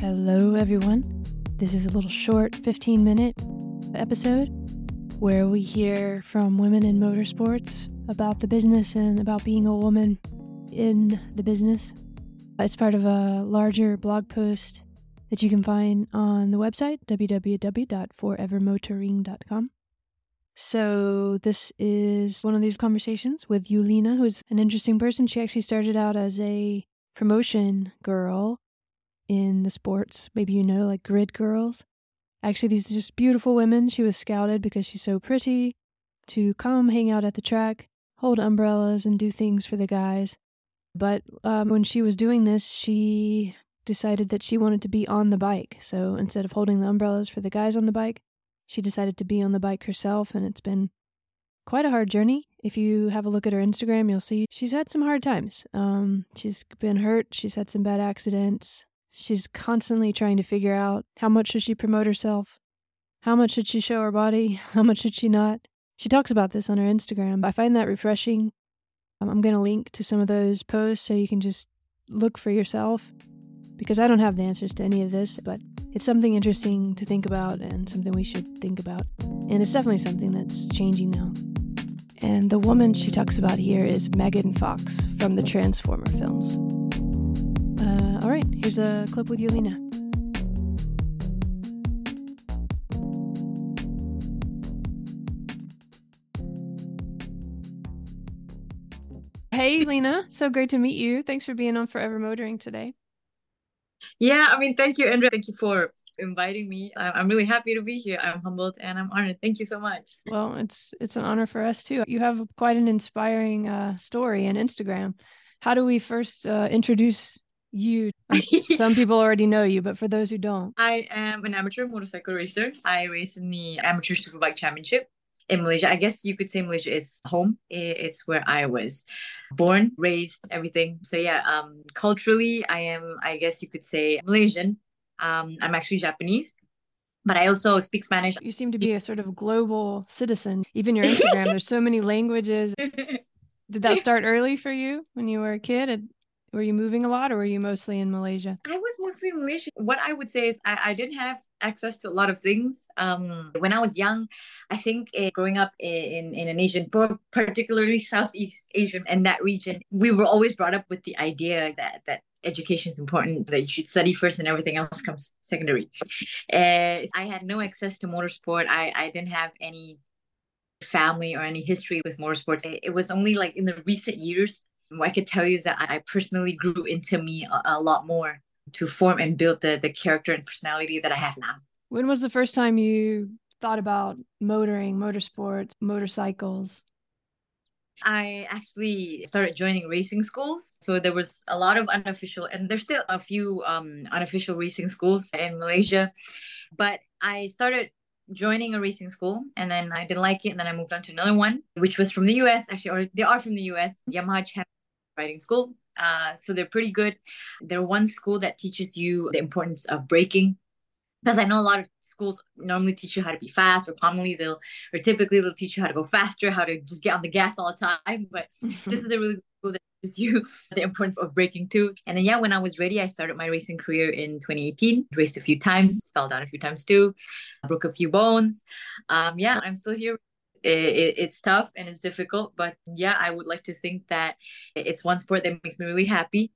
Hello, everyone. This is a little short 15 minute episode where we hear from women in motorsports about the business and about being a woman in the business. It's part of a larger blog post that you can find on the website www.forevermotoring.com. So, this is one of these conversations with Yulina, who's an interesting person. She actually started out as a promotion girl in the sports. Maybe you know, like grid girls. Actually, these are just beautiful women. She was scouted because she's so pretty to come hang out at the track, hold umbrellas, and do things for the guys. But um, when she was doing this, she decided that she wanted to be on the bike. So instead of holding the umbrellas for the guys on the bike, she decided to be on the bike herself, and it's been quite a hard journey. If you have a look at her Instagram, you'll see she's had some hard times. Um, she's been hurt, she's had some bad accidents. She's constantly trying to figure out how much should she promote herself? How much should she show her body? How much should she not? She talks about this on her Instagram. I find that refreshing. Um, I'm going to link to some of those posts so you can just look for yourself because I don't have the answers to any of this, but it's something interesting to think about and something we should think about. And it's definitely something that's changing now. And the woman she talks about here is Megan Fox from the Transformer films. Here's a clip with Yulina. Hey, Lena. So great to meet you. Thanks for being on Forever Motoring today. Yeah, I mean, thank you, Andrea. Thank you for inviting me. I'm really happy to be here. I'm humbled and I'm honored. Thank you so much. Well, it's it's an honor for us too. You have quite an inspiring uh, story and Instagram. How do we first uh, introduce you? Some people already know you, but for those who don't, I am an amateur motorcycle racer. I race in the Amateur Superbike Championship in Malaysia. I guess you could say Malaysia is home. It's where I was born, raised, everything. So yeah, um, culturally, I am, I guess you could say Malaysian. Um, I'm actually Japanese, but I also speak Spanish. You seem to be a sort of global citizen. Even your Instagram, there's so many languages. Did that start early for you when you were a kid? Were you moving a lot or were you mostly in Malaysia? I was mostly in Malaysia. What I would say is I, I didn't have access to a lot of things. Um, when I was young, I think uh, growing up in, in an Asian, particularly Southeast Asian and that region, we were always brought up with the idea that, that education is important, that you should study first and everything else comes secondary. Uh, I had no access to motorsport. I, I didn't have any family or any history with motorsports. It was only like in the recent years what I could tell you is that I personally grew into me a, a lot more to form and build the the character and personality that I have now. When was the first time you thought about motoring, motorsports, motorcycles? I actually started joining racing schools. So there was a lot of unofficial, and there's still a few um, unofficial racing schools in Malaysia. But I started joining a racing school and then I didn't like it. And then I moved on to another one, which was from the US, actually, or they are from the US, Yamaha Champion riding school. Uh, so they're pretty good. They're one school that teaches you the importance of braking. Because I know a lot of schools normally teach you how to be fast, or commonly they'll, or typically they'll teach you how to go faster, how to just get on the gas all the time. But this is a really cool that teaches you the importance of braking too. And then yeah, when I was ready, I started my racing career in 2018. Raced a few times, fell down a few times too, broke a few bones. Um, yeah, I'm still here it, it's tough and it's difficult but yeah i would like to think that it's one sport that makes me really happy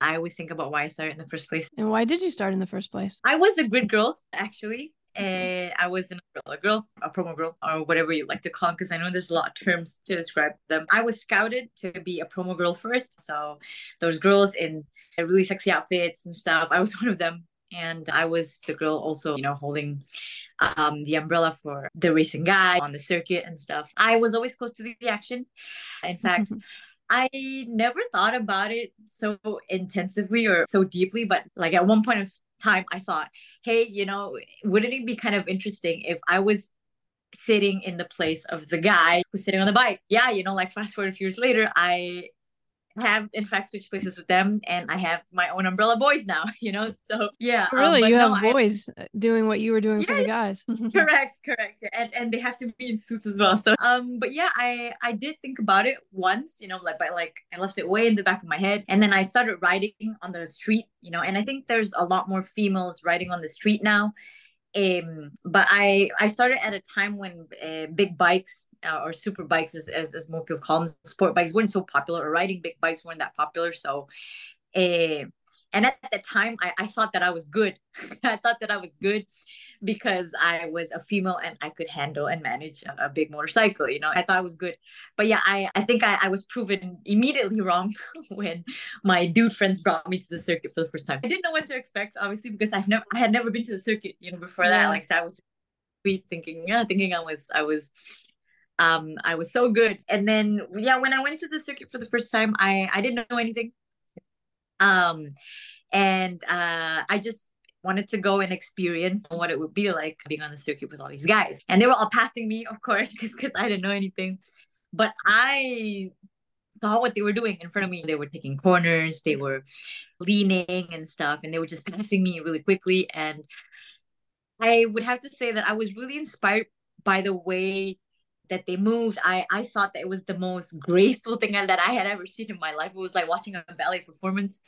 i always think about why i started in the first place and why did you start in the first place i was a grid girl actually mm-hmm. and I was an umbrella girl, a promo girl, or whatever you like to call because I know there's a lot of terms to describe them. I was scouted to be a promo girl first. So those girls in really sexy outfits and stuff, I was one of them. And I was the girl also, you know, holding um, the umbrella for the racing guy on the circuit and stuff. I was always close to the, the action. In fact, I never thought about it so intensively or so deeply, but like at one point of time, I thought, hey, you know, wouldn't it be kind of interesting if I was sitting in the place of the guy who's sitting on the bike? Yeah, you know, like fast forward a few years later, I have in fact switched places with them and I have my own umbrella boys now, you know? So yeah. Oh, really? Um, you no, have boys I, doing what you were doing yeah, for the guys. correct, correct. And and they have to be in suits as well. So um but yeah, I I did think about it once, you know, like but like I left it way in the back of my head. And then I started riding on the street, you know, and I think there's a lot more females riding on the street now. Um, but I I started at a time when uh, big bikes uh, or super bikes, as, as, as more people call them, sport bikes weren't so popular, or riding big bikes weren't that popular. So, uh, and at the time, I, I thought that I was good. I thought that I was good because I was a female and I could handle and manage a, a, big motorcycle. You know, I thought I was good. But yeah, I, I think I, I was proven immediately wrong when my dude friends brought me to the circuit for the first time. I didn't know what to expect, obviously, because I've never I had never been to the circuit, you know, before yeah. that. Like so I was thinking, yeah, thinking I was I was um i was so good. And then yeah when i went to the circuit for the first time i i didn't know anything. Um and uh i just wanted to go and experience what it would be like being on the circuit with all these guys. And they were all passing me of course because i didn't know anything. But i saw what they were doing in front of me. They were taking corners they were leaning and stuff and they were just passing me really quickly. And i would have to say that i was really inspired by the way that they moved, I I thought that it was the most graceful thing that I had ever seen in my life. It was like watching a ballet performance.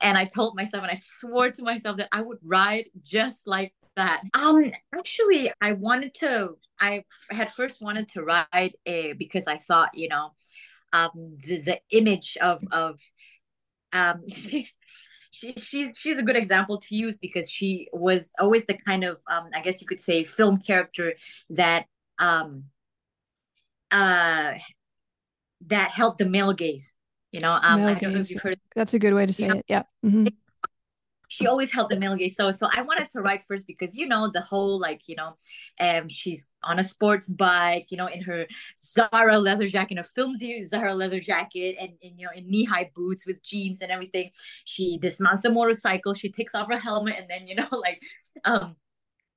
And I told myself and I swore to myself that I would ride just like that. Um actually I wanted to I had first wanted to ride a because I thought, you know, um the, the image of of um she, she's she's a good example to use because she was always the kind of um, I guess you could say film character that um, uh that help the male gaze you know um male i don't know if you've heard that's a good way to say it yeah. Mm-hmm. she always held the male gaze. So so i wanted to ride first because you know the whole like you know um she's on a sports bike you know in her zara leather jacket in a filmsy zara leather jacket and, and you know in knee-high boots with jeans and everything. She dismounts the motorcycle she takes off her helmet and then you know like um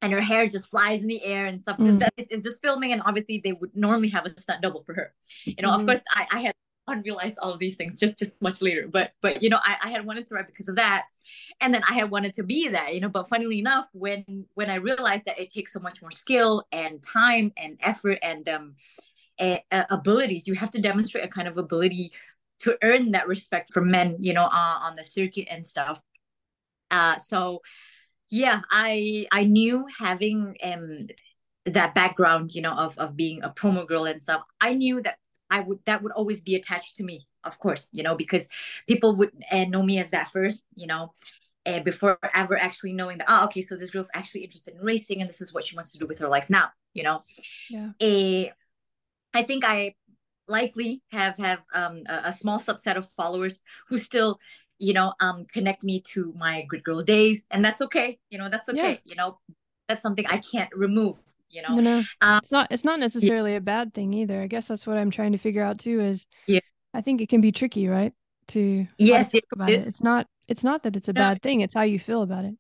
and her hair just flies in the air and stuff. Mm. That it's just filming, and obviously they would normally have a stunt double for her. You know, mm. of course, I, I had unrealized all of these things just just much later, but but you know, I, I had wanted to ride because of that, and then I had wanted to be that. You know, but funnily enough, when when I realized that it takes so much more skill and time and effort and um a, a abilities, you have to demonstrate a kind of ability to earn that respect from men. You know, uh, on the circuit and stuff. Uh, so yeah i i knew having um that background you know of of being a promo girl and stuff i knew that i would that would always be attached to me of course you know because people would uh, know me as that first you know uh, before ever actually knowing that oh okay so this girl's actually interested in racing and this is what she wants to do with her life now you know? Yeah. Uh, i think i likely have have um, a, a small subset of followers who still you know um connect me to my grid girl days and that's okay you know that's okay yeah. you know that's something i can't remove you know. No, no. Um, it's not it's not necessarily yeah. a bad thing either. I guess that's what i'm trying to figure out too is yeah. I think it can be tricky right to yes to about it, it. it's not it's not that it's a bad thing it's how you feel about it.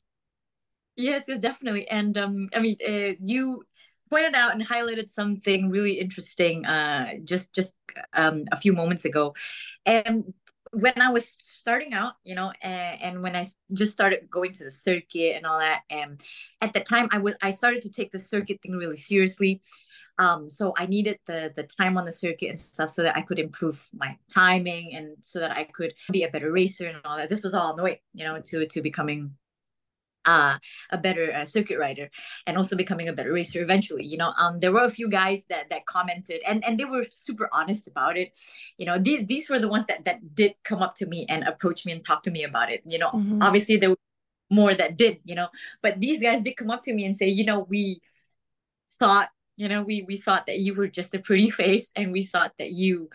Yes yes definitely and um i mean uh, you pointed out and highlighted something really interesting uh just just um a few moments ago and when I was starting out, you know, and, and, when I just started going to the circuit and all that, and at the time I was I started to take the circuit thing really seriously. Um, so I needed the the time on the circuit and stuff so that I could improve my timing and so that I could be a better racer and all that. This was all on the way, you know, to to becoming uh, a better uh, circuit rider and also becoming a better racer eventually you know? Um there were a few guys that that commented and and they were super honest about it. You know these these were the ones that that did come up to me and approach me and talk to me about it you know? Mm-hmm. obviously there were more that did you know? But these guys did come up to me and say you know we thought you know we we thought that you were just a pretty face and we thought that you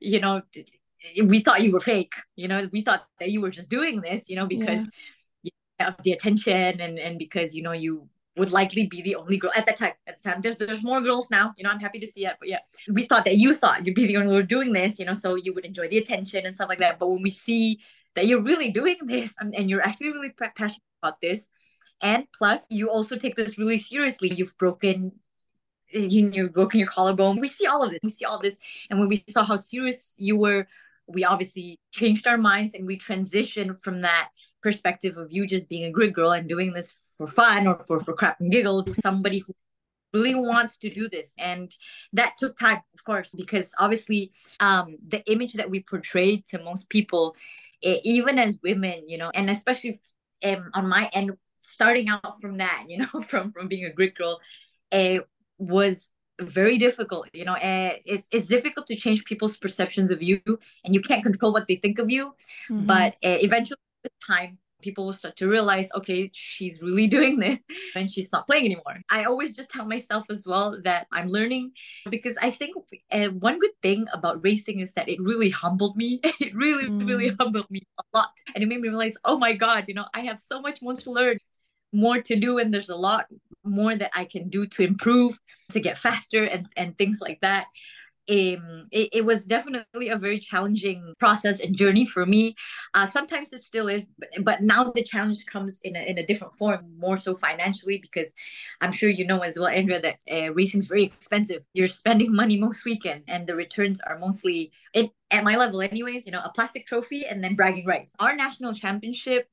you know we thought you were fake you know? We thought that you were just doing this you know because yeah of the attention and and because you know you would likely be the only girl at that time. At the time, there's there's more girls now. You know, I'm happy to see it. But yeah, we thought that you thought you'd be the only one doing this. You know, so you would enjoy the attention and stuff like that. But when we see that you're really doing this and, and you're actually really passionate about this, and plus you also take this really seriously. You've broken. Eh, you, you've broken your collarbone. We see all of this. We see all this, and when we saw how serious you were we obviously changed our minds and we transitioned from that perspective of you just being a grid girl and doing this for fun or for, for crap and giggles somebody who really wants to do this and that took time of course because obviously um the image that we portrayed to most people it, even as women you know and especially um, on my end starting out from that you know from from being a grid girl it was very difficult you know uh, it's, it's difficult to change people's perceptions of you and you can't control what they think of you mm-hmm. but uh, eventually with time people will start to realize okay she's really doing this and she's not playing anymore i always just tell myself as well that i'm learning because i think uh, one good thing about racing is that it really humbled me it really mm. really humbled me a lot and it made me realize oh my god you know i have so much more to learn more to do and there's a lot more that I can do to improve, to get faster and, and things like that. Um, it, it was definitely a very challenging process and journey for me. Uh, sometimes it still is, but, but now the challenge comes in a, in a different form, more so financially, because I'm sure you know as well, Andrea, that uh, racing is very expensive. You're spending money most weekends, and the returns are mostly, it, at my level, anyways, you know, a plastic trophy and then bragging rights. Our national championship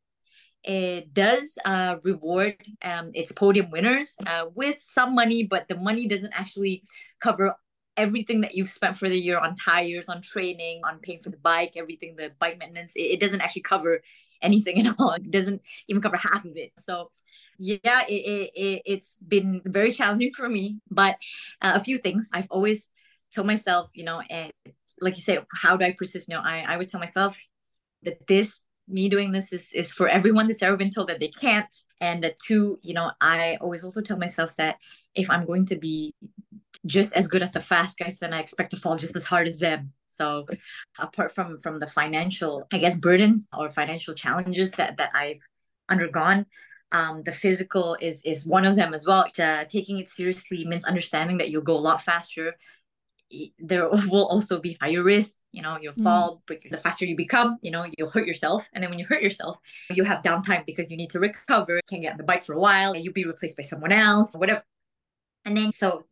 it does uh, reward um, its podium winners uh, with some money, but the money doesn't actually cover everything that you've spent for the year on tires, on training, on paying for the bike, everything, the bike maintenance. It, it doesn't actually cover anything at all. It doesn't even cover half of it. So yeah, it, it, it, has been very challenging for me, but uh, a few things I've always told myself, you know, and like you say, how do I persist? You know, I, I would tell myself that this me doing this is, is for everyone that's ever been told that they can't. And uh, two, you know, I always also tell myself that if I'm going to be just as good as the fast guys, then I expect to fall just as hard as them. So apart from from the financial, I guess, burdens or financial challenges that that I've undergone, um, the physical is is one of them as well. Uh, taking it seriously means understanding that you'll go a lot faster there will also be higher risk you know you'll mm. fall break the faster you become you know you'll hurt yourself and then when you hurt yourself you have downtime because you need to recover you can't get on the bike for a while and you'll be replaced by someone else whatever and then so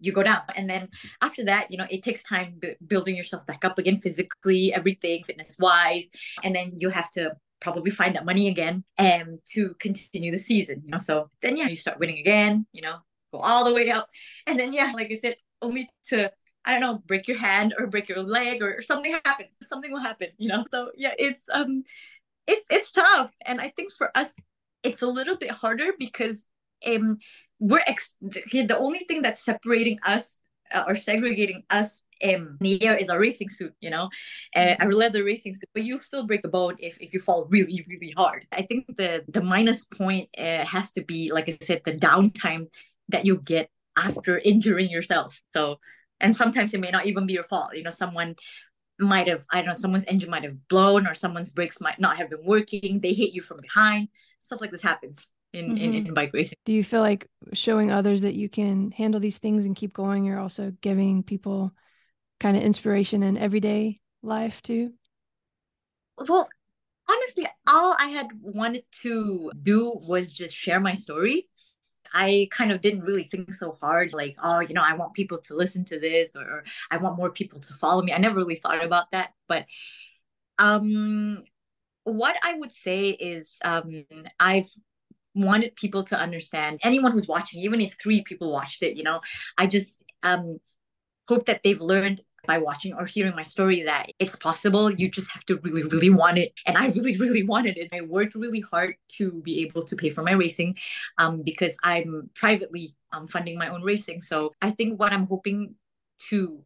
you go down and then after that you know it takes time b- building yourself back up again physically everything fitness wise and then you have to probably find that money again and to continue the season you know so then yeah you start winning again you know go all the way up and then yeah like i said only to I don't know, break your hand or break your leg or, something happens. Something will happen, you know. So yeah, it's um it's it's tough. And I think for us it's a little bit harder because um we're ex- the, the only thing that's separating us uh, or segregating us um, in the air is a racing suit, you know, uh, a leather racing suit, but you still break a bone if, if you fall really, really hard. I think the the minus point uh, has to be, like I said, the downtime that you get after injuring yourself. So and sometimes it may not even be your fault you know someone might have i don't know someone's engine might have blown or someone's brakes might not have been working they hit you from behind stuff like this happens in, mm-hmm. in, in bike racing do you feel like showing others that you can handle these things and keep going you're also giving people kind of inspiration in everyday life too well honestly all i had wanted to do was just share my story I kind of didn't really think so hard, like, oh, you know, I want people to listen to this or, or I want more people to follow me. I never really thought about that. But um, what I would say is um, I've wanted people to understand, anyone who's watching, even if three people watched it, you know, I just um, hope that they've learned by watching or hearing my story that it's possible. You just have to really, really want it. And I really, really wanted it. I worked really hard to be able to pay for my racing um, because I'm privately um, funding my own racing. So I think what I'm hoping to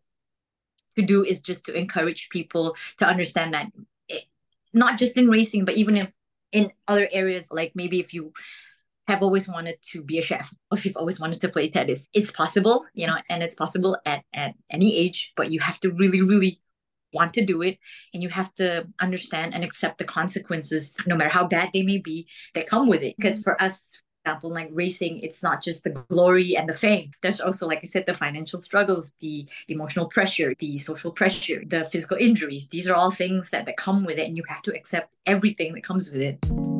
to do is just to encourage people to understand that it, not just in racing, but even if in other areas, like maybe if you have always wanted to be a chef or if you've always wanted to play tennis. It's possible you know and it's possible at, at any age but you have to really really want to do it and you have to understand and accept the consequences no matter how bad they may be that come with it. Because mm-hmm. for us for example like racing it's not just the glory and the fame. There's also like i said the financial struggles the, the emotional pressure the social pressure the physical injuries. These are all things that, that come with it and you have to accept everything that comes with it